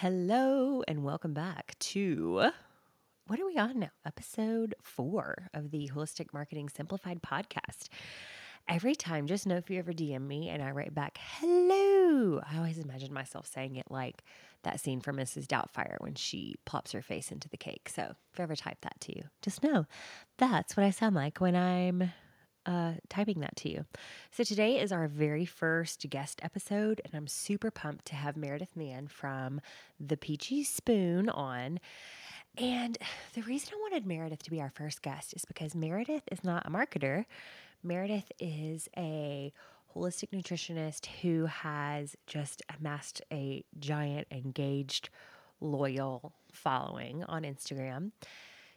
Hello, and welcome back to what are we on now? Episode four of the Holistic Marketing Simplified podcast. Every time, just know if you ever DM me and I write back, hello, I always imagine myself saying it like that scene from Mrs. Doubtfire when she plops her face into the cake. So if I ever type that to you, just know that's what I sound like when I'm uh, typing that to you. So today is our very first guest episode, and I'm super pumped to have Meredith Mann from The Peachie Spoon on. And the reason I wanted Meredith to be our first guest is because Meredith is not a marketer. Meredith is a holistic nutritionist who has just amassed a giant, engaged, loyal following on Instagram.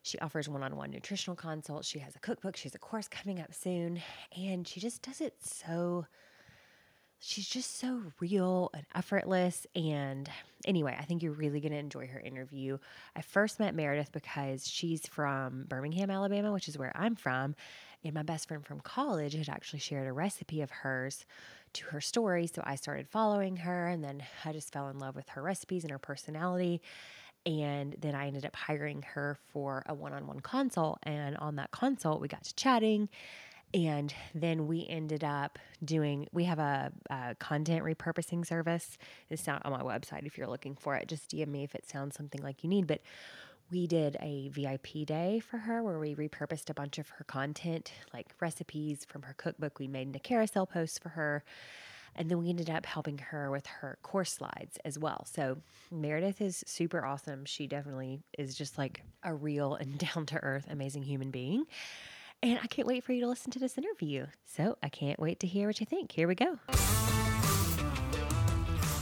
She offers one on one nutritional consults. She has a cookbook. She has a course coming up soon. And she just does it so, she's just so real and effortless. And anyway, I think you're really going to enjoy her interview. I first met Meredith because she's from Birmingham, Alabama, which is where I'm from. And my best friend from college had actually shared a recipe of hers to her story. So I started following her. And then I just fell in love with her recipes and her personality. And then I ended up hiring her for a one on one consult. And on that consult, we got to chatting. And then we ended up doing, we have a, a content repurposing service. It's not on my website if you're looking for it. Just DM me if it sounds something like you need. But we did a VIP day for her where we repurposed a bunch of her content, like recipes from her cookbook. We made into carousel posts for her. And then we ended up helping her with her course slides as well. So Meredith is super awesome. She definitely is just like a real and down to earth, amazing human being. And I can't wait for you to listen to this interview. So I can't wait to hear what you think. Here we go.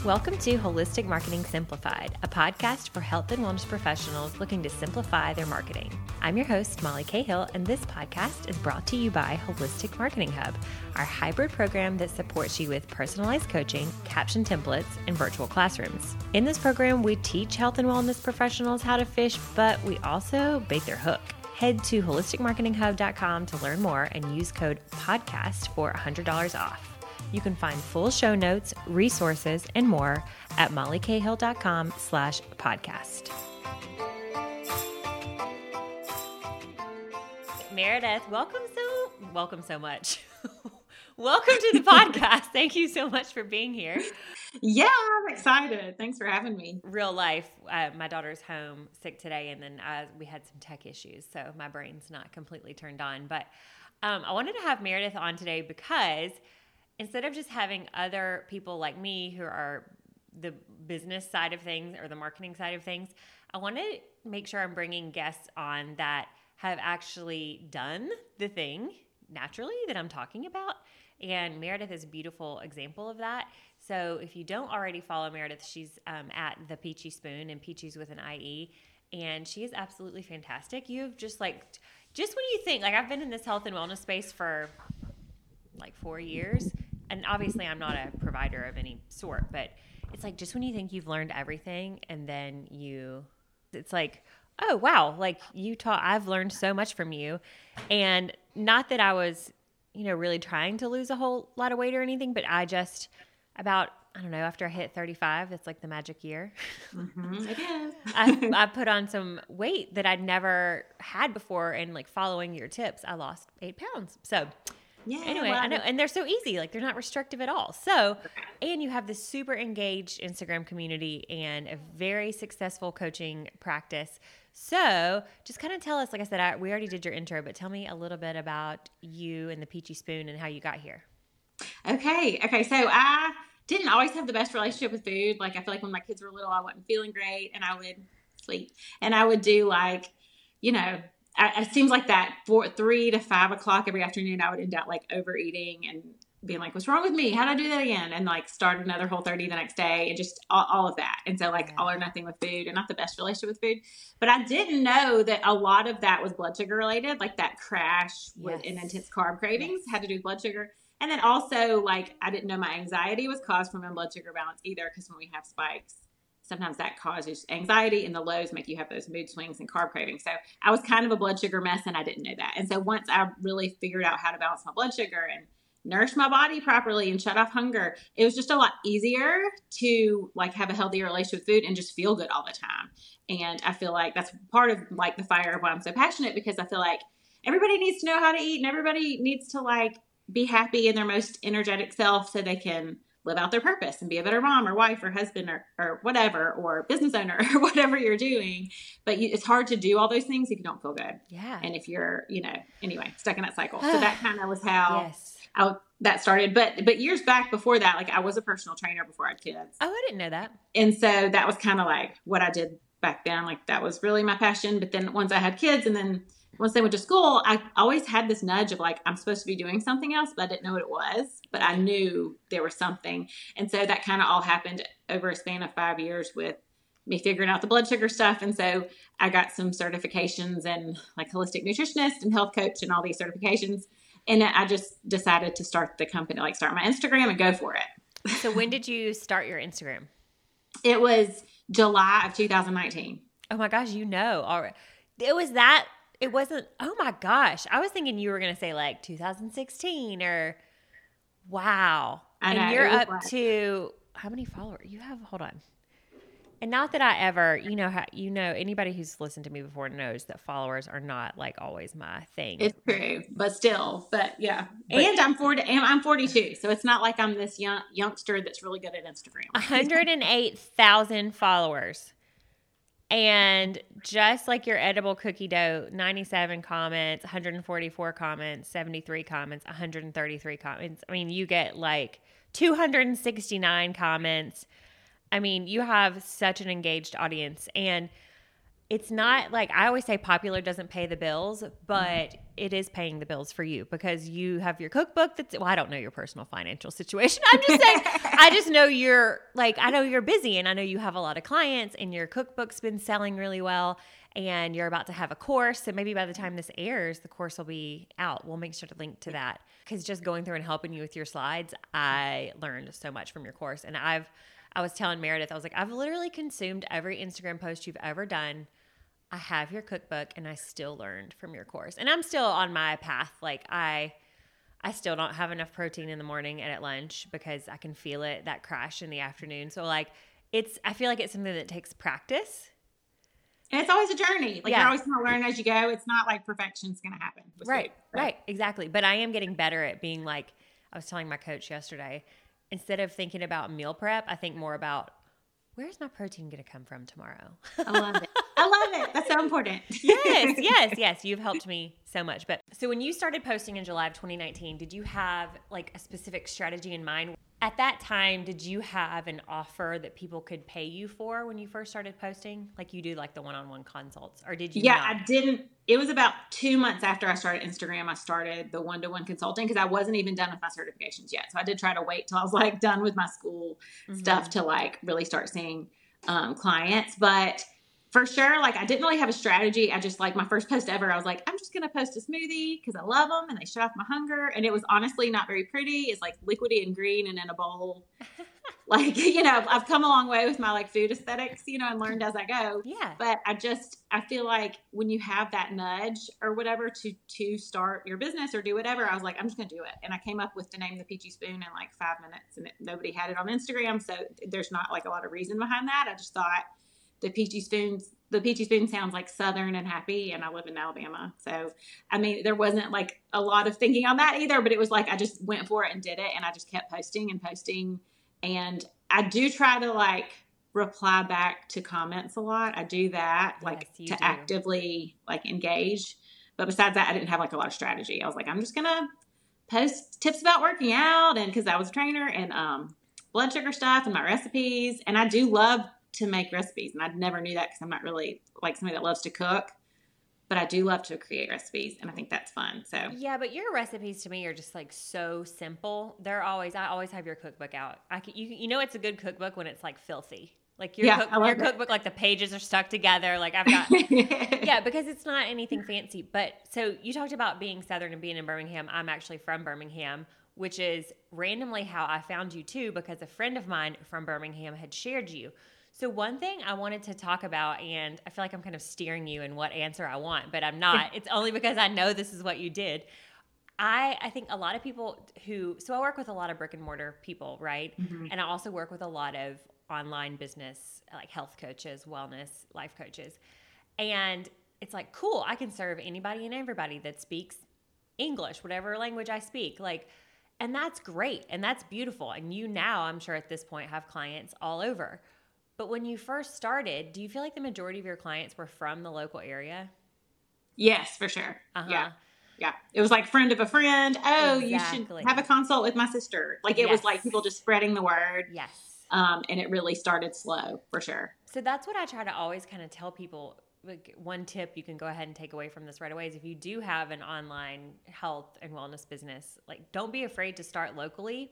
Welcome to Holistic Marketing Simplified, a podcast for health and wellness professionals looking to simplify their marketing. I'm your host, Molly Cahill, and this podcast is brought to you by Holistic Marketing Hub, our hybrid program that supports you with personalized coaching, caption templates, and virtual classrooms. In this program, we teach health and wellness professionals how to fish, but we also bait their hook. Head to holisticmarketinghub.com to learn more and use code PODCAST for $100 off. You can find full show notes, resources, and more at mollycahill.com slash podcast. Meredith, welcome so welcome so much. welcome to the podcast. Thank you so much for being here. Yeah, I'm excited. Thanks for having me. Real life. Uh, my daughter's home sick today, and then uh, we had some tech issues, so my brain's not completely turned on. But um, I wanted to have Meredith on today because – instead of just having other people like me who are the business side of things or the marketing side of things, I want to make sure I'm bringing guests on that have actually done the thing naturally that I'm talking about. And Meredith is a beautiful example of that. So if you don't already follow Meredith, she's um, at the Peachie Spoon and Peachie's with an IE. And she is absolutely fantastic. You've just like, just when you think, like, I've been in this health and wellness space for like four years and obviously I'm not a provider of any sort, but it's like just when you think you've learned everything and then you it's like, oh wow, like you taught I've learned so much from you. And not that I was, you know, really trying to lose a whole lot of weight or anything, but I just about I don't know, after I hit 35, it's like the magic year. Mm-hmm, it is. I, I put on some weight that I'd never had before. And like following your tips, I lost eight pounds. So yeah. Anyway, I know, and they're so easy. Like they're not restrictive at all. So, and you have this super engaged Instagram community and a very successful coaching practice. So, just kind of tell us. Like I said, I, we already did your intro, but tell me a little bit about you and the Peachie Spoon and how you got here. Okay. Okay. So I didn't always have the best relationship with food. Like I feel like when my kids were little, I wasn't feeling great, and I would sleep, and I would do like, you know, it seems like that four, three to five o'clock every afternoon, I would end up like overeating and being like, what's wrong with me? How'd I do that again? And like start another whole 30 the next day and just all, all of that. And so like yeah. all or nothing with food and not the best relationship with food. But I didn't know that a lot of that was blood sugar related, like that crash with yes. intense carb cravings yes. had to do with blood sugar. And then also like I didn't know my anxiety was caused from a blood sugar balance either because when we have spikes, sometimes that causes anxiety and the lows make you have those mood swings and carb cravings. So I was kind of a blood sugar mess and I didn't know that. And so once I really figured out how to balance my blood sugar and nourish my body properly and shut off hunger. It was just a lot easier to like have a healthier relationship with food and just feel good all the time. And I feel like that's part of like the fire of why I'm so passionate because I feel like everybody needs to know how to eat and everybody needs to like be happy in their most energetic self so they can live out their purpose and be a better mom or wife or husband or, or whatever or business owner or whatever you're doing. But you, it's hard to do all those things if you don't feel good. Yeah. And if you're you know anyway stuck in that cycle. So that kind of was how yes. I, that started. But but years back before that like i was a personal trainer before i had kids. Oh i didn't know that. And so that was kind of like what i did back then. Like that was really my passion. But then once i had kids and then once they went to school, I always had this nudge of like, I'm supposed to be doing something else, but I didn't know what it was. But I knew there was something. And so that kind of all happened over a span of five years with me figuring out the blood sugar stuff. And so I got some certifications and like holistic nutritionist and health coach and all these certifications. And I just decided to start the company, like start my Instagram and go for it. so when did you start your Instagram? It was July of 2019. Oh my gosh, you know, all right. It was that it wasn't oh my gosh i was thinking you were going to say like 2016 or wow I and know, you're up like- to how many followers you have hold on and not that i ever you know how you know anybody who's listened to me before knows that followers are not like always my thing It's true, but still, but yeah. But- and I'm 40, and I'm 42, so it's not like I'm this young youngster that's really good at Instagram. 108,000 followers. And just like your edible cookie dough, 97 comments, 144 comments, 73 comments, 133 comments. I mean, you get like 269 comments. I mean, you have such an engaged audience. And it's not like I always say popular doesn't pay the bills, but it is paying the bills for you because you have your cookbook that's well, I don't know your personal financial situation. I'm just saying I just know you're like I know you're busy and I know you have a lot of clients and your cookbook's been selling really well and you're about to have a course So maybe by the time this airs the course will be out. We'll make sure to link to that cuz just going through and helping you with your slides, I learned so much from your course and I've I was telling Meredith I was like I've literally consumed every Instagram post you've ever done. I have your cookbook and I still learned from your course. And I'm still on my path. Like I I still don't have enough protein in the morning and at lunch because I can feel it that crash in the afternoon. So like it's I feel like it's something that takes practice. and it's always a journey. Like Yeah. you're always going to learn as you go. It's not like perfection's going to happen. Right. So- Right. Exactly. But I am getting better at being like I was telling my coach yesterday, instead of thinking about meal prep, I think more about where's my protein going to come from tomorrow? I love it. I love it. That's so important. yes, yes, yes. You've helped me so much. But so when you started posting in July of 2019, did you have like a specific strategy in mind? At that time, did you have an offer that people could pay you for when you first started posting? Like you do like the one-on-one consults or did you Yeah, not? I didn't. It was about two months after I started Instagram. I started the one to one consulting because I wasn't even done with my certifications yet. So I did try to wait till I was like done with my school Mhm. stuff to like really start seeing um, clients. But for sure, like I didn't really have a strategy. I just like my first post ever. I was like, I'm just gonna post a smoothie because I love them and they shut off my hunger. And it was honestly not very pretty. It's like liquidy and green and in a bowl. like you know, I've come a long way with my like food aesthetics, you know, and learned as I go Yeah. but i just i feel like when you have that nudge or whatever to to start your business or do whatever i was like i'm just gonna do it and i came up with the name the peachie spoon in like five minutes and it, nobody had it on instagram so there's not like a lot of reason behind that i just thought the peachie spoons the peachie spoon sounds like southern and happy and i live in alabama. So i mean there wasn't like a lot of thinking on that either but it was like i just went for it and did it and i just kept posting and posting. And i do try to like reply back to comments a lot. I do that like Yes, to do. actively like engage. But besides that i didn't have like a lot of strategy. I was like i'm just gonna post tips about working out and because i was a trainer and um blood sugar stuff and my recipes. And i do love to make recipes and i never knew that because i'm not really like somebody that loves to cook but i do love to create recipes and i think that's fun so Yeah, but your recipes to me are just like so simple. They're always I always have your cookbook out. I can, you you know it's a good cookbook when it's like filthy. Like your Yeah, cook, your that. cookbook like the pages are stuck together. Like I've got yeah, because it's not anything fancy. But so you talked about being Southern and being in Birmingham. I'm actually from Birmingham, which is randomly how I found you too, because a friend of mine from Birmingham had shared you. So one thing I wanted to talk about, and I feel like I'm kind of steering you in what answer I want, but I'm not. It's only because I know this is what you did. I I think a lot of people who so I work with a lot of brick and mortar people, right? Mhm. And I also work with a lot of online business like health coaches, wellness, life coaches. And it's like, cool, I can serve anybody and everybody that speaks English, whatever language I speak. Like and that's great and that's beautiful. And you now, I'm sure at this point have clients all over. But when you first started, do you feel like the majority of your clients were from the local area? Yes, for sure. Uh-huh. Yeah. Yeah. It was like friend of a friend. Oh, you should have a consult with my sister. Like it was like people just spreading the word. Yes. Um, and it really started slow for sure. So that's what I try to always kind of tell people. Like one tip you can go ahead and take away from this right away is if you do have an online health and wellness business, like don't be afraid to start locally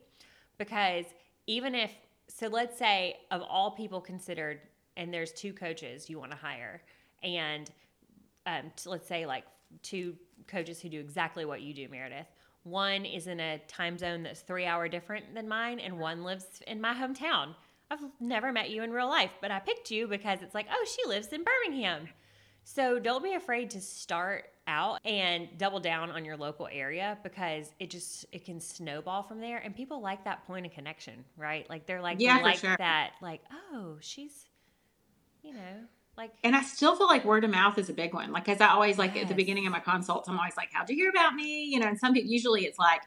because even if so let's say of all people considered and there's two coaches you want to hire and um, let's say like two coaches who do exactly what you do meredith. One is in a time zone that's three hour different than mine and one lives in my hometown. I've never met you in real life but i picked you because it's like oh she lives in birmingham. So don't be afraid to start out and double down on your local area because it just it can snowball from there and people like that point of connection right like they're like Yeah, they like sure. that like oh she's you know like And I still feel like word of mouth is a big one. Like, cause I always like at the beginning of my consults, I'm always like, how'd you hear about me? You know, and some people, usually it's like,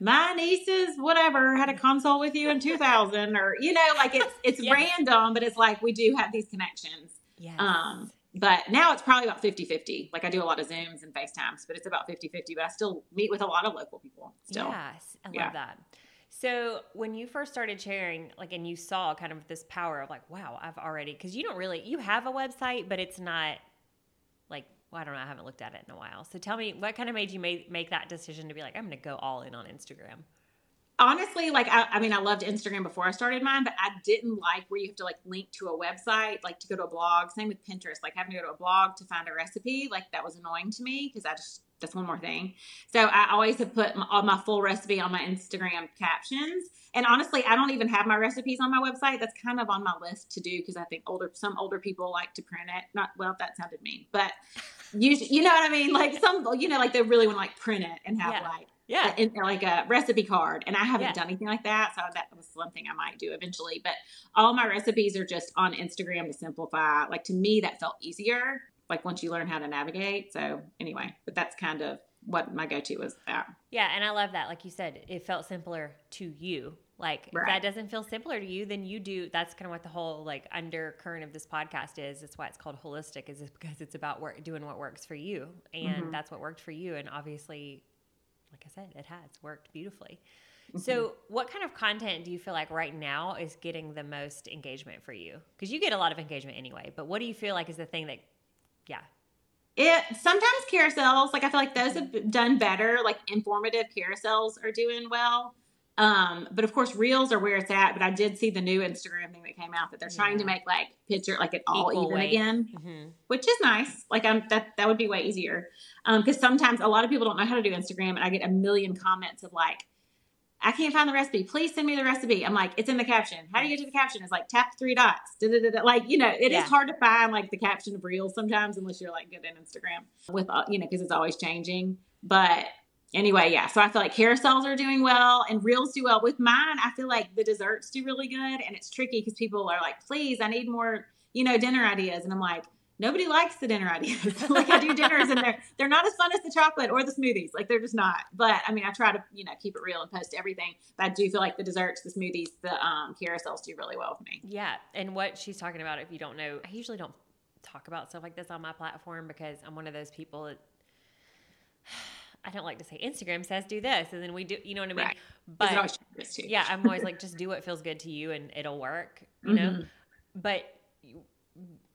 my nieces, whatever, had a consult with you in 2000 or, you know, like it's, it's Yes. random, but it's like, we do have these connections. yes Um, but now it's probably about 50 50. Like I do a lot of Zooms and FaceTimes, but it's about 50 50. But I still meet with a lot of local people still. Yes, I love Yeah. that. So when you first started sharing, like, and you saw kind of this power of like, wow, I've already because you don't really you have a website, but it's not like well, I don't know, I haven't looked at it in a while. So tell me, what kind of made you make make that decision to be like, I'm going to go all in on Instagram? Honestly, like I, I mean, I loved Instagram before I started mine, but I didn't like where you have to like link to a website, like to go to a blog. Same with Pinterest, like having to go to a blog to find a recipe. Like that was annoying to me because I just that's one more thing. So I always have put my, all my full recipe on my Instagram captions. And honestly, I don't even have my recipes on my website. That's kind of on my list to do because I think older some older people like to print it. Not well, that sounded mean, but you you know what I mean. Like some you know like they really want to like print it and have Yeah. like Yeah, in, like a recipe card and i haven't Yeah. done anything like that so that was one thing i might do eventually but all my recipes are just on instagram to simplify like to me that felt easier like once you learn how to navigate so anyway but that's kind of what my go-to was that yeah, and I love that. Like you said, it felt simpler to you. Like if that doesn't feel simpler to you, then you do. That's kind of what the whole like undercurrent of this podcast is. That's why it's called holistic. Is because it's about work, doing what works for you, and Mhm. that's what worked for you. And obviously, I said, it has worked beautifully. So, what kind of content do you feel like right now is getting the most engagement for you? Because you get a lot of engagement anyway. But what do you feel like is the thing that, yeah, it sometimes carousels like i feel like those have done better like informative carousels are doing well um but of course reels are where it's at but i did see the new instagram thing that came out that they're trying to make like picture like it all Equal even weight. again mm-hmm. which is nice. Like I'm that that would be way easier. Um, because sometimes a lot of people don't know how to do Instagram, and I get a million comments of like, I can't find the recipe. Please send me the recipe. I'm like, it's in the caption. How do you get to the caption? It's like tap three dots. Da-da-da-da. Like you know, it is Yeah. hard to find like the caption of reels sometimes unless you're like good in Instagram with uh, you know because it's always changing. But anyway, yeah. So I feel like carousels are doing well and reels do well. With mine, I feel like the desserts do really good, and it's tricky because people are like, please, I need more you know dinner ideas, and I'm like nobody likes the dinner ideas. like I do dinners and they're they're not as fun as the chocolate or the smoothies. Like they're just not. But I mean, I try to you know keep it real and post everything. But I do feel like the desserts, the smoothies, the um, carousels do really well with me. Yeah, and what she's talking about, if you don't know, I usually don't talk about stuff like this on my platform because I'm one of those people that I don't like to say Instagram says do this, and then we do, you know what I mean? Right. But it But always changes too. yeah, I'm always like, just do what feels good to you, and it'll work, you know. Mhm. But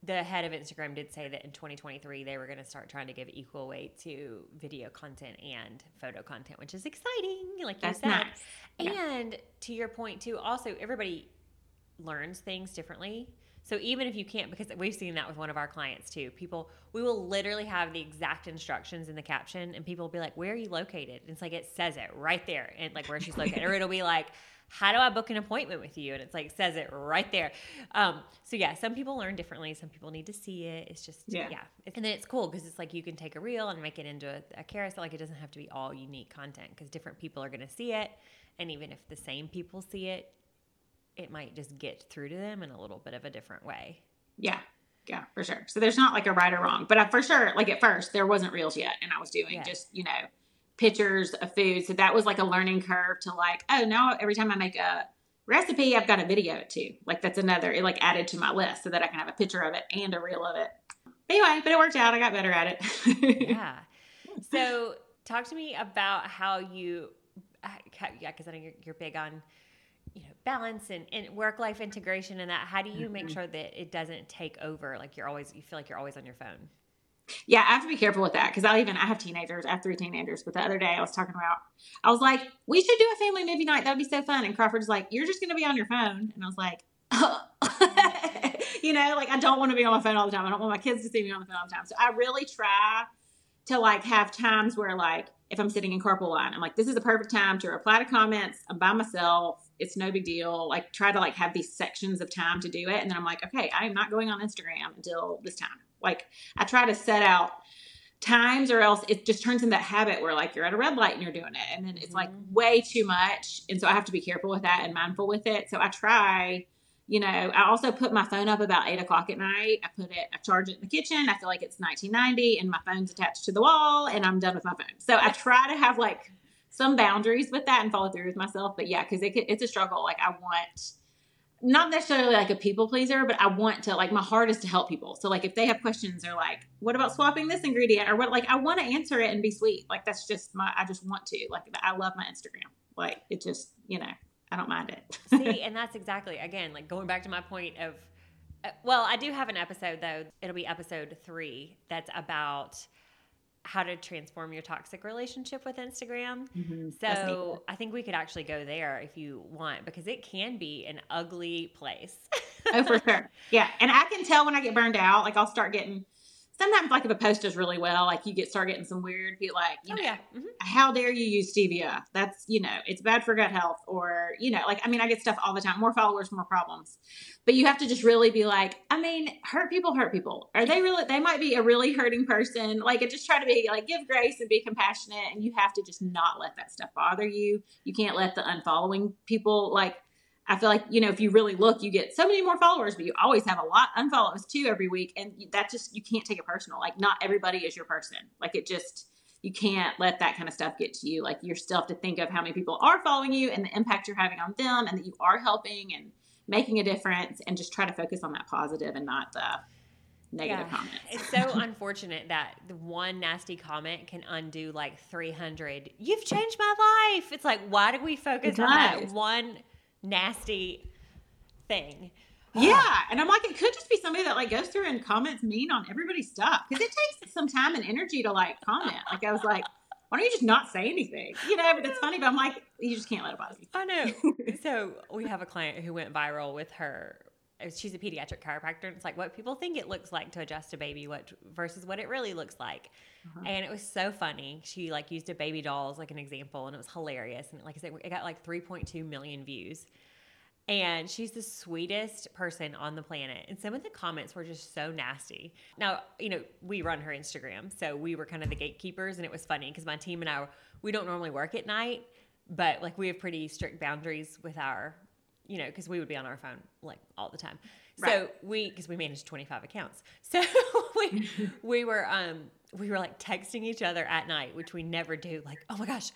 the head of Instagram did say that in 2023 they were going to start trying to give equal weight to video content and photo content, which is exciting, like you That's said. nice. Yeah. And to your point too, also everybody learns things differently. So even if you can't, because we've seen that with one of our clients too, people we will literally have the exact instructions in the caption, and people will be like, "Where are you located?" And it's like it says it right there, and like where she's located, or it'll be like, how do I book an appointment with you? And it's like says it right there. Um, so yeah, some people learn differently. Some people need to see it. It's just yeah, yeah. and then it's cool because it's like you can take a reel and make it into a, a carousel. Like it doesn't have to be all unique content because different people are going to see it, and even if the same people see it, it might just get through to them in a little bit of a different way. Yeah. Yeah, for sure. So there's not like a right or wrong, but for sure, like at first, there wasn't reels yet, and I was doing yeah. just you know pictures of food. So that was like a learning curve to like, oh, now every time I make a recipe, I've got a video it too. Like that's another, it like added to my list so that I can have a picture of it and a reel of it. Anyway, but it worked out. I got better at it. yeah. So talk to me about how you, yeah, because I know you're, you're big on you know balance and, and work life integration and that how do you make mm-hmm. sure that it doesn't take over like you're always you feel like you're always on your phone yeah, I have to be careful with that because I even I have teenagers. I have three teenagers. But the other day I was talking about, I was like, we should do a family movie night. That would be so fun. And Crawford's like, you're just going to be on your phone. And I was like, you know, like I don't want to be on my phone all the time. I don't want my kids to see me on the phone all the time. So I really try to like have times where like if I'm sitting in carpool line, I'm like, this is the perfect time to reply to comments. I'm by myself. It's no big deal. Like try to like have these sections of time to do it. And then I'm like, okay, I am not going on Instagram until this time. Like I try to set out times or else it just turns in that habit where like you're at a red light and you're doing it. And then it's like mm-hmm. way too much. And so i have to be careful with that and mindful with it. So i try you know i also put my phone up about eight o'clock at night. I put it i charge it in the kitchen. I feel like it's 1990 and my phone's attached to the wall and i'm done with my phone. So i try to have like some boundaries with that and follow through with myself. But yeah because it, it's a struggle. Like i want not necessarily like a people pleaser, but I want to like my heart is to help people. So like if they have questions or like, what about swapping this ingredient or what like I want to answer it and be sweet. Like that's just my I just want to. Like I love my Instagram. Like it just, you know, I don't mind it. See, and that's exactly again, like going back to my point of uh, well, I do have an episode though. It'll be episode 3 that's about how to transform your toxic relationship with Instagram. Mm-hmm. So I think we could actually go there if you want because it can be an ugly place. oh, for sure. Yeah. And I can tell when I get burned out, like I'll start getting sometimes like if a post does really well, like you get start getting some weird, be like, you oh, know, yeah. mm-hmm. how dare you use stevia? That's you know, it's bad for gut health, or you know, like I mean, I get stuff all the time. More followers, more problems. But you have to just really be like, I mean, hurt people hurt people. Are they really? They might be a really hurting person. Like, just try to be like, give grace and be compassionate, and you have to just not let that stuff bother you. You can't let the unfollowing people like I feel like, you know, if you really look, you get so many more followers, but you always have a lot unfollows too every week. And that just, you can't take it personal. Like, not everybody is your person. Like, it just, you can't let that kind of stuff get to you. Like, you still have to think of how many people are following you and the impact you're having on them and that you are helping and making a difference and just try to focus on that positive and not the negative yeah. comments. it's so unfortunate that the one nasty comment can undo like 300. You've changed my life. It's like, why do we focus on that one? Nasty thing. Yeah, and I'm like, it could just be somebody that like goes through and comments mean on everybody's stuff because it takes some time and energy to like comment. Like I was like, why don't you just not say anything? You know, but it's funny. But I'm like, you just can't let it bother you. I know. so we have a client who went viral with her. She's a pediatric chiropractor, and it's like what people think it looks like to adjust a baby, what versus what it really looks like. Uh-huh. And it was so funny. She like used a baby doll as like an example, and it was hilarious. And like I said, it got like 3.2 million views and she's the sweetest person on the planet. And some of the comments were just so nasty. Now, you know, we run her Instagram, so we were kind of the gatekeepers, and it was funny because my team and I, we don't normally work at night, but like we have pretty strict boundaries with our, you know, because we would be on our phone like all the time. Right. So we, because we managed 25 accounts, so we we were um we were like texting each other at night, which we never do. Like, oh my gosh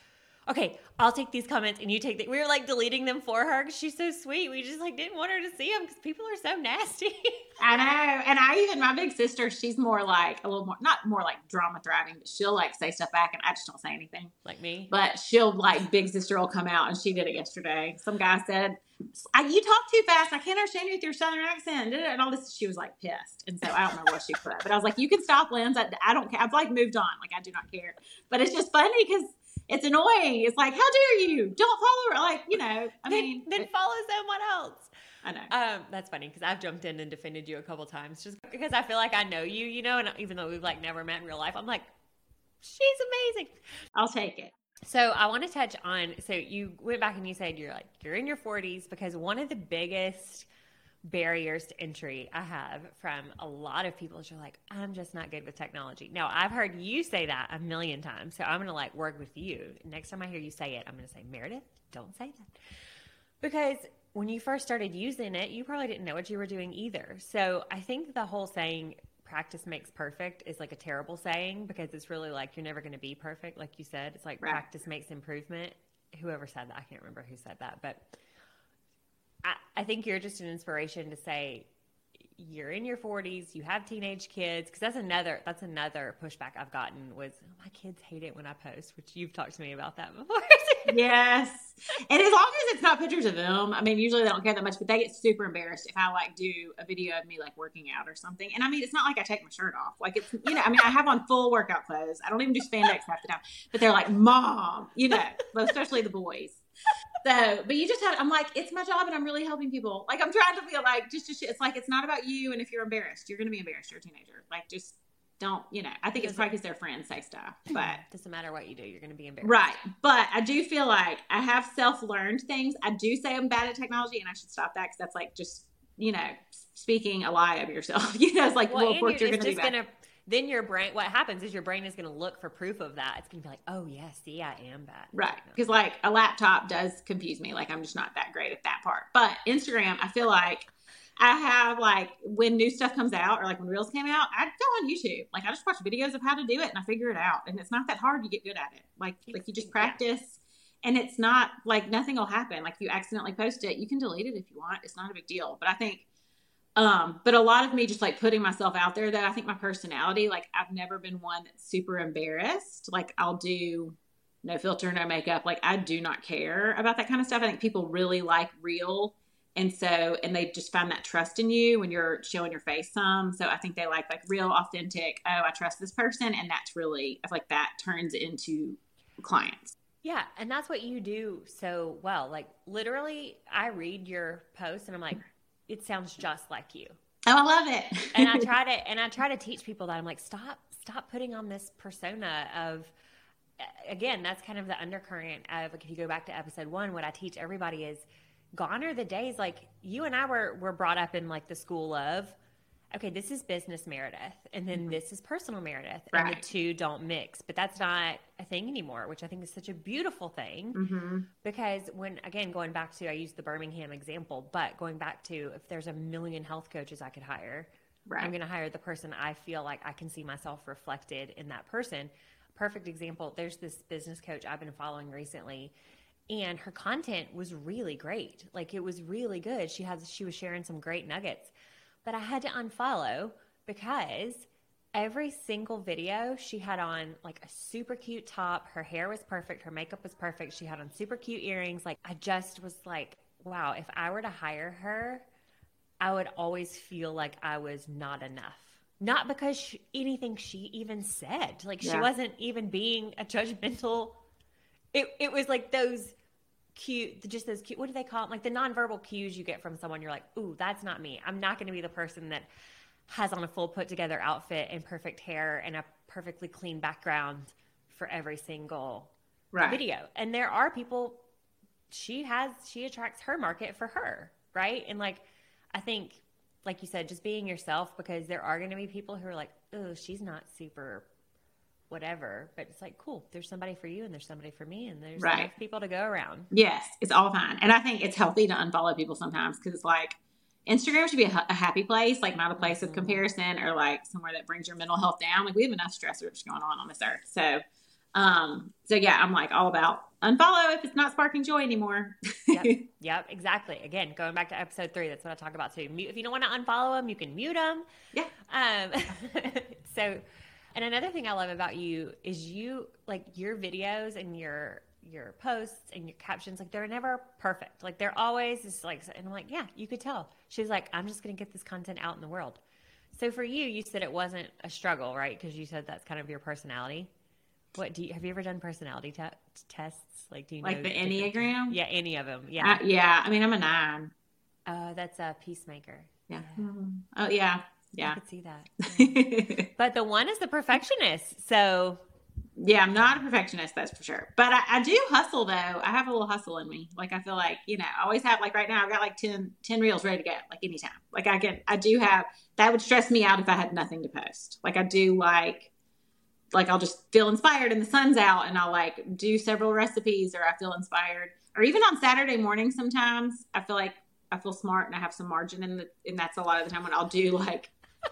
okay, I'll take these comments and you take the. We were like deleting them for her because she's so sweet. We just like didn't want her to see them because people are so nasty. I know, and I even my big sister, she's more like a little more not more like drama thriving, but she'll like say stuff back, and I just don't say anything. Like me, but she'll like big sister will come out, and she did it yesterday. Some guy said. You talk too fast. I can't understand you with your southern accent. And all this, she was like pissed, and so I don't know what she put. But I was like, "You can stop, Lens. I, I don't care. I've like moved on. Like I do not care." But it's just funny because it's annoying. It's like, how dare you? Don't follow her. Like, you know, I then, mean, then follow someone else. I know. Um, that's funny because I've jumped in and defended you a couple times just because I feel like I know you, you know, and even though we've like never met in real life, I'm like, she's amazing. I'll take it. So I want to touch on. So you went back and you said you're like you're in your 40s because one of the biggest barriers to entry I have from a lot of people is you're like I'm just not good with technology. Now I've heard you say that a million times, so I'm gonna like work with you. Next time I hear you say it, I'm gonna say Meredith, don't say that because when you first started using it, you probably didn't know what you were doing either. So I think the whole saying practice makes perfect is like a terrible saying because it's really like you're never going to be perfect. Like you said, it's like right. practice makes improvement. Whoever said that, I can't remember who said that, but I, I think you're just an inspiration to say you're in your 40s you have teenage kids because that's another that's another pushback i've gotten was oh, my kids hate it when i post which you've talked to me about that before. Yes. And as long as it's not pictures of them i mean usually they don't care that much but they get super embarrassed if i like do a video of me like working out or something. And i mean it's not like i take my shirt off. Like it's you know i mean i have on full workout clothes. I don't even do spandex half the time. But they're like mom you know especially the boys so, but you just had, I'm like, it's my job and I'm really helping people. Like, I'm trying to feel like, just, just, it's like, it's not about you. And if you're embarrassed, you're going to be embarrassed. You're a teenager. Like, just don't, you know, I think it's probably because their friends say stuff, but doesn't matter what you do, you're going to be embarrassed. Right. But I do feel like I have self learned things. I do say I'm bad at technology and I should stop that because that's like just, you know, speaking a lie of yourself. you know, it's like, well, well of course you're, you're going to be bad. Gonna, then your brain what happens is your brain is going to look for proof of that. It's going to be like oh yeah see i am that. right because like a laptop does confuse me like i'm just not that great at that part. But instagram i feel like i have like when new stuff comes out or like when reels came out i go on youtube. Like i just watch videos of how to do it and i figure it out. And it's not that hard to get good at it. Like like you just practice yeah. and it's not like nothing will happen. Like if you accidentally post it you can delete it if you want. It's not a big deal. But i think um, but a lot of me just like putting myself out there that I think my personality, like I've never been one that's super embarrassed. Like I'll do no filter, no makeup. Like I do not care about that kind of stuff. I think people really like real. And so, and they just find that trust in you when you're showing your face some. So I think they like like real, authentic. Oh, I trust this person, and that's really I feel like that turns into clients. Yeah, and that's what you do so well. Like literally, I read your posts and I'm like, it sounds just like you. Oh, I love it. and I try to and I try to teach people that I'm like, stop, stop putting on this persona of again, that's kind of the undercurrent of like if you go back to episode one, what I teach everybody is gone are the days like you and I were were brought up in like the school of okay, this is business Meredith, and then mm-hmm. this is personal Meredith, right. and the two don't mix. But that's not a thing anymore, which I think is such a beautiful thing. Mm-hmm. Because when, again, going back to, I used the Birmingham example, but going back to if there's a million health coaches I could hire, right. I'm going to hire the person I feel like I can see myself reflected in that person. Perfect example. There's this business coach I've been following recently and her content was really great. Like it was really good. She has she was sharing some great nuggets but I had to unfollow because every single video she had on like a super cute top. Her hair was perfect. Her makeup was perfect. She had on super cute earrings. Like, I just was like, wow, if I were to hire her, I would always feel like I was not enough. Not because she, anything she even said. Like, yeah. she wasn't even being a judgmental. It, it was like those cute, just those cute, what do they call it? Like the nonverbal cues you get from someone, you're like, ooh, that's not me. I'm not going to be the person that has on a full put together outfit and perfect hair and a perfectly clean background for every single right. video. And there are people, she has, she attracts her market for her, right? And like, I think, like you said, just being yourself because there are going to be people who are like, oh, she's not super whatever. But it's like, cool, there's somebody for you and there's somebody for me and there's right. enough people to go around. Yes, it's all fine. And I think it's healthy to unfollow people sometimes because it's like Instagram should be a, a, happy place, like not a place of mm-hmm. comparison or like somewhere that brings your mental health down. Like we have enough stressors going on on this earth. So, um, so yeah, I'm like all about unfollow if it's not sparking joy anymore. yep, yep, exactly. Again, going back to episode three, that's what I talk about too. Mute, if you don't want to unfollow them, you can mute them. Yeah. Um, so and another thing I love about you is you like your videos and your your posts and your captions like they're never perfect. Like they're always just like and I'm like, yeah, you could tell. She's like, I'm just going to get this content out in the world. So for you, you said it wasn't a struggle, right? Because you said that's kind of your personality. What do you have you ever done personality te- tests? Like do you like the Enneagram? Yeah, any of them. Yeah. Uh, yeah, I mean, I'm a 9. Uh, that's a peacemaker. Yeah. yeah. Mm-hmm. Oh yeah. Yeah. I could see that. But the one is the perfectionist. So Yeah, I'm not a perfectionist, that's for sure. But I, I, do hustle though. I have a little hustle in me. Like I feel like, you know, I always have like right now I've got like 10, 10 reels ready to go, like anytime. Like I can I do have that would stress me out if I had nothing to post. Like I do like like I'll just feel inspired and the sun's out and I'll like do several recipes or I feel inspired. Or even on Saturday morning sometimes I feel like I feel smart and I have some margin in the and that's a lot of the time when I'll do like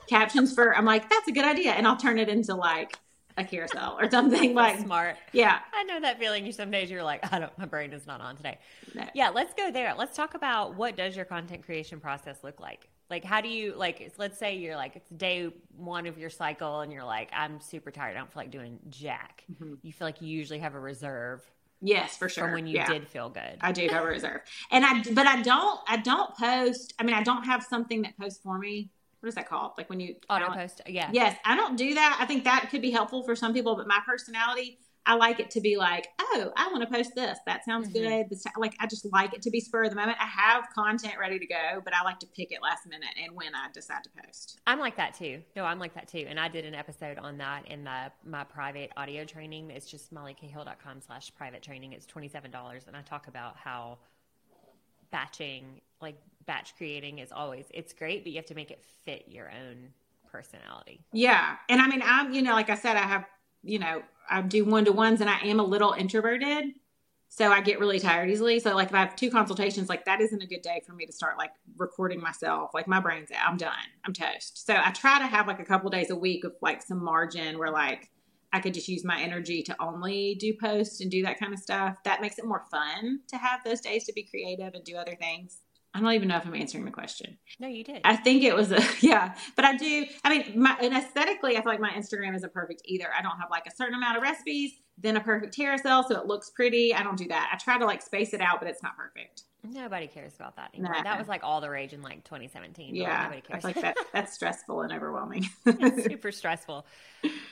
captions for I'm like, that's a good idea. And I'll turn it into like a carousel or something like smart. Yeah. I know that feeling. You some days you're like, I don't my brain is not on today. No. Yeah, let's go there. Let's talk about what does your content creation process look like? Like how do you like let's say you're like it's day one of your cycle and you're like, I'm super tired. I don't feel like doing jack. Mm-hmm. You feel like you usually have a reserve. Yes, for sure. From when you yeah. did feel good. I do have a reserve. And I but I don't I don't post I mean I don't have something that posts for me what is that called? Like when you auto post. Yeah. Yes, I don't do that. I think that could be helpful for some people, but my personality, I like it to be like, oh, I want to post this. That sounds mm-hmm. good. This, like I just like it to be spur of the moment. I have content ready to go, but I like to pick it last minute and when I decide to post. I'm like that too. No, I'm like that too. And I did an episode on that in the my private audio training. It's just mollycahill.com slash private training. It's twenty seven dollars, and I talk about how batching like batch creating is always it's great, but you have to make it fit your own personality. Yeah. And I mean, I'm, you know, like I said, I have, you know, I do one to ones and I am a little introverted. So I get really tired easily. So like if I have two consultations, like that isn't a good day for me to start like recording myself. Like my brain's out. I'm done. I'm toast. So I try to have like a couple days a week of like some margin where like I could just use my energy to only do posts and do that kind of stuff. That makes it more fun to have those days to be creative and do other things. I don't even know if I'm answering the question. No, you did. I think it was a yeah, but I do. I mean, my, and aesthetically, I feel like my Instagram isn't perfect either. I don't have like a certain amount of recipes, then a perfect carousel, so it looks pretty. I don't do that. I try to like space it out, but it's not perfect. Nobody cares about that anymore. Nah. That was like all the rage in like 2017. Yeah, nobody cares. Like that. That's stressful and overwhelming. super stressful.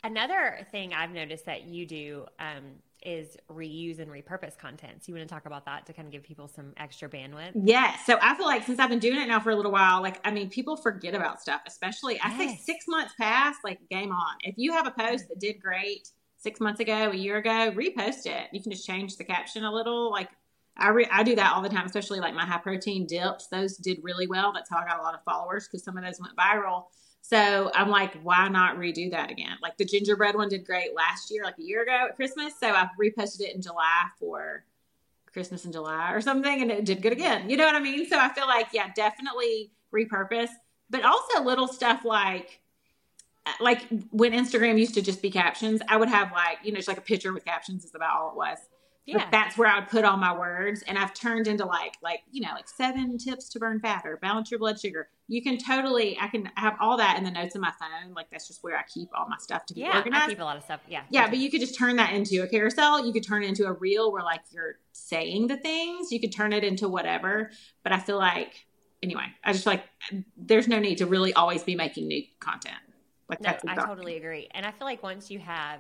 Another thing I've noticed that you do um, is reuse and repurpose content. So you want to talk about that to kind of give people some extra bandwidth? Yes. So I feel like since I've been doing it now for a little while, like I mean, people forget about stuff, especially yes. I say six months past, like game on. If you have a post that did great six months ago, a year ago, repost it. You can just change the caption a little. Like I re- I do that all the time, especially like my high protein dips. Those did really well. That's how I got a lot of followers because some of those went viral. So I'm like, why not redo that again? Like the gingerbread one did great last year, like a year ago at Christmas. So I reposted it in July for Christmas in July or something, and it did good again. You know what I mean? So I feel like, yeah, definitely repurpose, but also little stuff like, like when Instagram used to just be captions, I would have like, you know, just like a picture with captions is about all it was. Yeah. But that's where I would put all my words. And I've turned into like, like, you know, like seven tips to burn fat or balance your blood sugar. You can totally, I can have all that in the notes in my phone. Like that's just where I keep all my stuff to be yeah, organized. I keep a lot of stuff. Yeah. Yeah. But you could just turn that into a carousel. You could turn it into a reel where like you're saying the things. You could turn it into whatever. But I feel like, anyway, I just like there's no need to really always be making new content. Like no, I totally agree. And I feel like once you have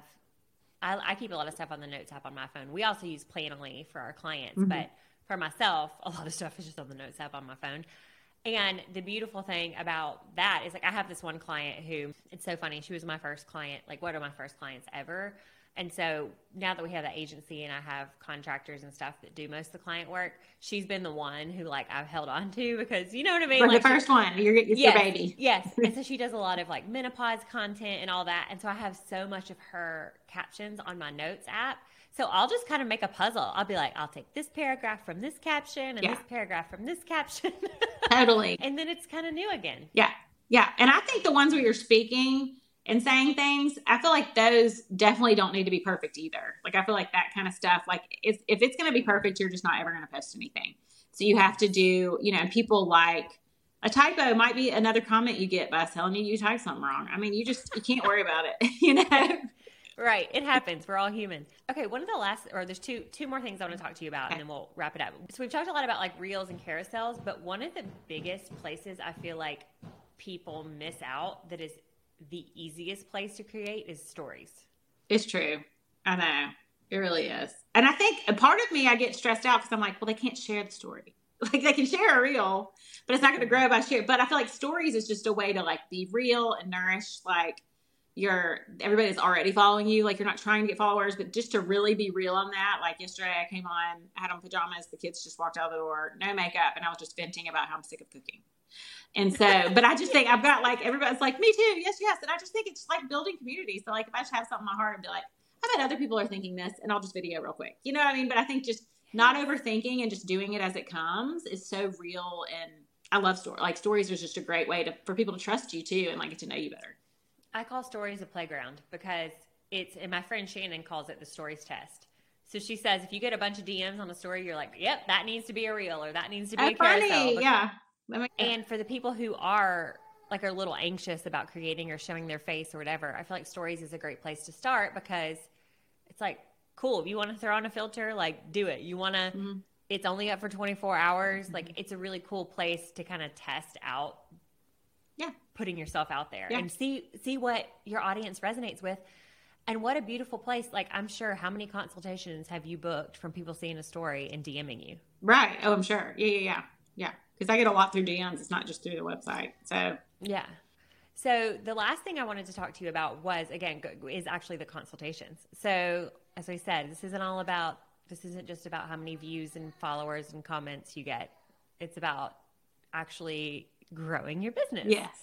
I, I, keep a lot of stuff on the notes app on my phone. We also use Planoly for our clients, mm-hmm. but for myself, a lot of stuff is just on the notes app on my phone. And the beautiful thing about that is like I have this one client who it's so funny. She was my first client, like one of my first clients ever. And so now that we have the agency and I have contractors and stuff that do most of the client work, she's been the one who like I've held on to because you know what I mean. like the first she, one, you're it's yes, your baby. yes, and so she does a lot of like menopause content and all that, and so I have so much of her captions on my notes app. So I'll just kind of make a puzzle. I'll be like, I'll take this paragraph from this caption and yeah. this paragraph from this caption. totally. And then it's kind of new again. Yeah. Yeah. And I think the ones where you're speaking and saying things, I feel like those definitely don't need to be perfect either. Like I feel like that kind of stuff, like if, if it's going to be perfect, you're just not ever going to post anything. So you have to do, you know, people like a typo might be another comment you get by telling you you typed something wrong. I mean, you just you can't worry about it, you know. Right, it happens. We're all human. Okay, one of the last, or there's two two more things I want to talk to you about, okay. and then we'll wrap it up. So we've talked a lot about like reels and carousels, but one of the biggest places I feel like people miss out that is the easiest place to create is stories. It's true. I know. It really is. And I think a part of me, I get stressed out because I'm like, well, they can't share the story. Like they can share a reel, but it's not going to grow by share. But I feel like stories is just a way to like be real and nourish like you're everybody's already following you. Like you're not trying to get followers, but just to really be real on that. Like yesterday, I came on, I had on pajamas. The kids just walked out the door, no makeup, and I was just venting about how I'm sick of cooking. And so, but I just think I've got like everybody's like me too. Yes, yes. And I just think it's like building community. So like if I just have something in my heart and be like, I bet other people are thinking this, and I'll just video real quick. You know what I mean? But I think just not overthinking and just doing it as it comes is so real and I love story like stories is just a great way to for people to trust you too and like get to know you better. I call stories a playground because it's, and my friend Shannon calls it the stories test. So she says if you get a bunch of DMs on a story, you're like, yep, that needs to be a reel or that needs to be oh, a funny. carousel. yeah. And for the people who are like are a little anxious about creating or showing their face or whatever, I feel like stories is a great place to start because it's like, cool, if you want to throw on a filter, like do it. You want to, mm-hmm. it's only up for 24 hours. Mm-hmm. Like it's a really cool place to kind of test out yeah putting yourself out there yeah. and see see what your audience resonates with and what a beautiful place like i'm sure how many consultations have you booked from people seeing a story and dming you right oh i'm sure yeah yeah yeah yeah because i get a lot through dms it's not just through the website so yeah so the last thing i wanted to talk to you about was again is actually the consultations so as i said this isn't all about this isn't just about how many views and followers and comments you get it's about actually growing your business. Yes.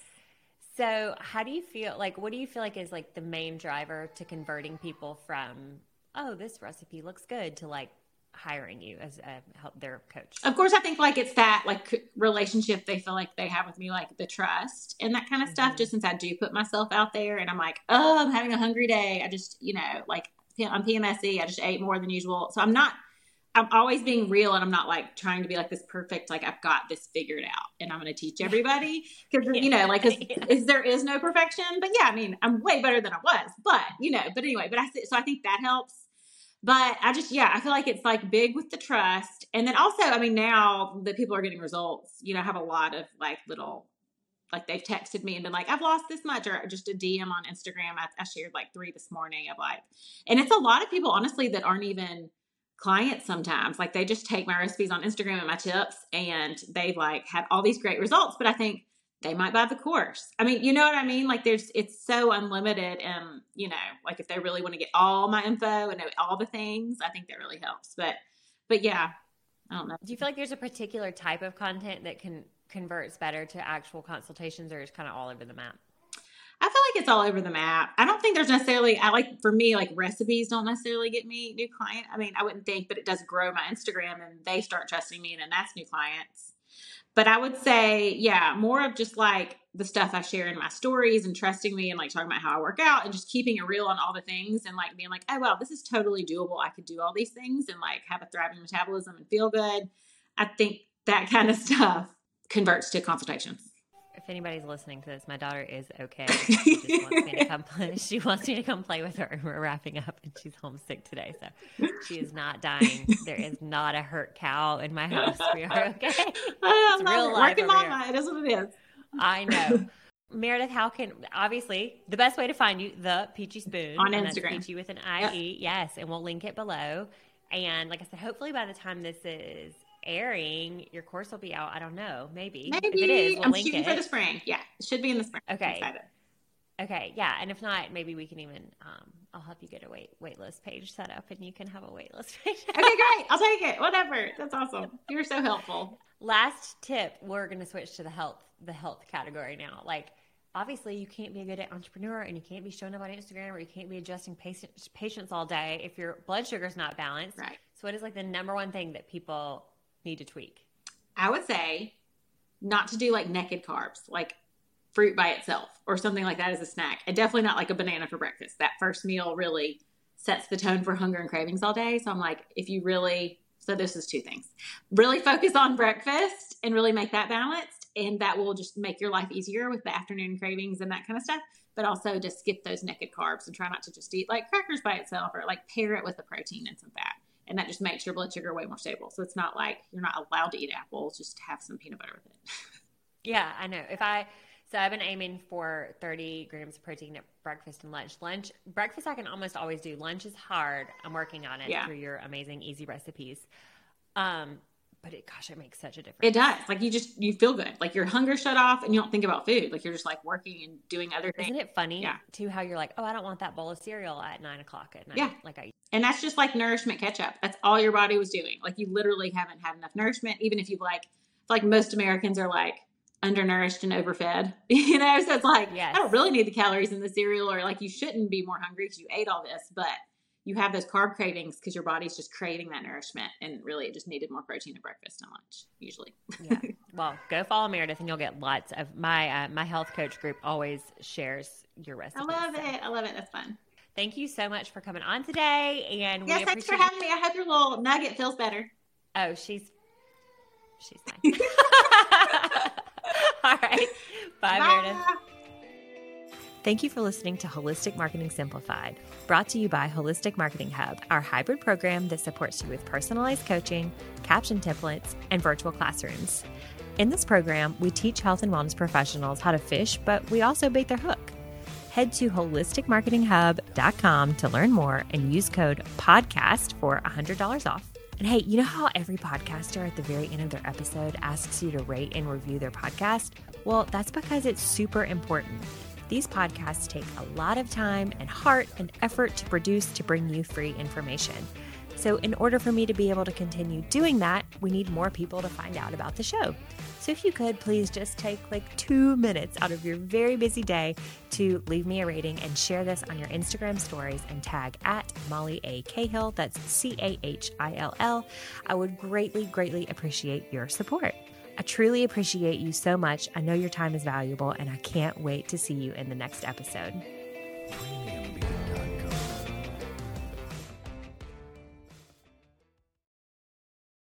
So, how do you feel like what do you feel like is like the main driver to converting people from oh, this recipe looks good to like hiring you as a help their coach? Of course, I think like it's that like relationship they feel like they have with me, like the trust and that kind of mm-hmm. stuff. Just since I do put myself out there and I'm like, oh, I'm having a hungry day. I just, you know, like I'm PMSy. I just ate more than usual. So I'm not I'm always being real and I'm not like trying to be like this perfect, like I've got this figured out and I'm going to teach everybody. Cause you know, like, cause is, there is no perfection, but yeah, I mean, I'm way better than I was, but you know, but anyway, but I, so I think that helps. But I just, yeah, I feel like it's like big with the trust. And then also, I mean, now that people are getting results, you know, I have a lot of like little, like they've texted me and been like, I've lost this much, or just a DM on Instagram. I, I shared like three this morning of like, and it's a lot of people, honestly, that aren't even clients sometimes like they just take my recipes on instagram and my tips and they've like had all these great results but i think they might buy the course i mean you know what i mean like there's it's so unlimited and you know like if they really want to get all my info and know all the things i think that really helps but but yeah i don't know do you feel like there's a particular type of content that can converts better to actual consultations or is kind of all over the map I feel like it's all over the map. I don't think there's necessarily, I like, for me, like recipes don't necessarily get me new client. I mean, I wouldn't think, but it does grow my Instagram and they start trusting me and then that's new clients. But I would say, yeah, more of just like the stuff I share in my stories and trusting me and like talking about how I work out and just keeping it real on all the things and like being like, oh, well, this is totally doable. I could do all these things and like have a thriving metabolism and feel good. I think that kind of stuff converts to consultations if anybody's listening to this, my daughter is okay. She just wants me to come play. She wants me to come play with her. We're wrapping up, and she's homesick today, so she is not dying. There is not a hurt cow in my house. We are okay. It's real life Working mama. It is what it is. I know. Meredith, how can obviously the best way to find you the Peachie Spoon on Instagram, Peachie with an I E, yes, and we'll link it below. And like I said, hopefully by the time this is airing, your course will be out. I don't know. Maybe. Maybe. If it is, we'll I'm link shooting it. for the spring. Yeah. It should be in the spring. Okay. Okay. Yeah. And if not, maybe we can even, um, I'll help you get a wait waitlist page set up and you can have a waitlist page. okay, great. I'll take it. Whatever. That's awesome. You're so helpful. Last tip, we're going to switch to the health, the health category now. Like, obviously you can't be a good entrepreneur and you can't be showing up on Instagram or you can't be adjusting patients patients all day if your blood sugar's not balanced. Right. So what is like the number one thing that people need to tweak? I would say not to do like naked carbs, like fruit by itself or something like that as a snack. And definitely not like a banana for breakfast. That first meal really sets the tone for hunger and cravings all day. So I'm like, if you really, so this is two things really focus on breakfast and really make that balanced. And that will just make your life easier with the afternoon cravings and that kind of stuff. But also just skip those naked carbs and try not to just eat like crackers by itself or like pair it with a protein and some fat and that just makes your blood sugar way more stable. So it's not like you're not allowed to eat apples, just have some peanut butter with it. yeah, I know. If I so I've been aiming for 30 grams of protein at breakfast and lunch. Lunch, breakfast I can almost always do. Lunch is hard. I'm working on it yeah. through your amazing easy recipes. Um, But it, gosh, it makes such a difference. It does. Like you just you feel good. Like your hunger shut off, and you don't think about food. Like you're just like working and doing other things. Isn't it funny Yeah. too how you're like, oh, I don't want that bowl of cereal at nine o'clock at night. Yeah. Like I And that's just like nourishment catch up. That's all your body was doing. Like you literally haven't had enough nourishment, even if you like, like most Americans are like undernourished and overfed, you know? So it's like, Yes. I don't really need the calories in the cereal, or like you shouldn't be more hungry because you ate all this, but you have those carb cravings because your body's just craving that nourishment. And really, it just needed more protein at breakfast and lunch, usually. yeah. Well, go follow Meredith and you'll get lots of my uh, my health coach group always shares your recipes. I love so it. I love it. That's fun. Thank you so much for coming on today, and we Yes, thanks for having me. I hope your little nugget feels better. Oh, she's she's fine. All right, bye, Meredith. Thank you for listening to Holistic Marketing Simplified, brought to you by Holistic Marketing Hub, our hybrid program that supports you with personalized coaching, caption templates, and virtual classrooms. In this program, we teach health and wellness professionals how to fish, but we also bait their hook. Head to holisticmarketinghub.com to learn more and use code PODCAST for $100 off. And hey, you know how every podcaster at the very end of their episode asks you to rate and review their podcast? Well, that's because it's super important. These podcasts take a lot of time and heart and effort to produce to bring you free information. So, in order for me to be able to continue doing that, we need more people to find out about the show. So, if you could please just take like two minutes out of your very busy day to leave me a rating and share this on your Instagram stories and tag at Molly A. Cahill, that's C A H I L L, I would greatly, greatly appreciate your support. I truly appreciate you so much. I know your time is valuable, and I can't wait to see you in the next episode.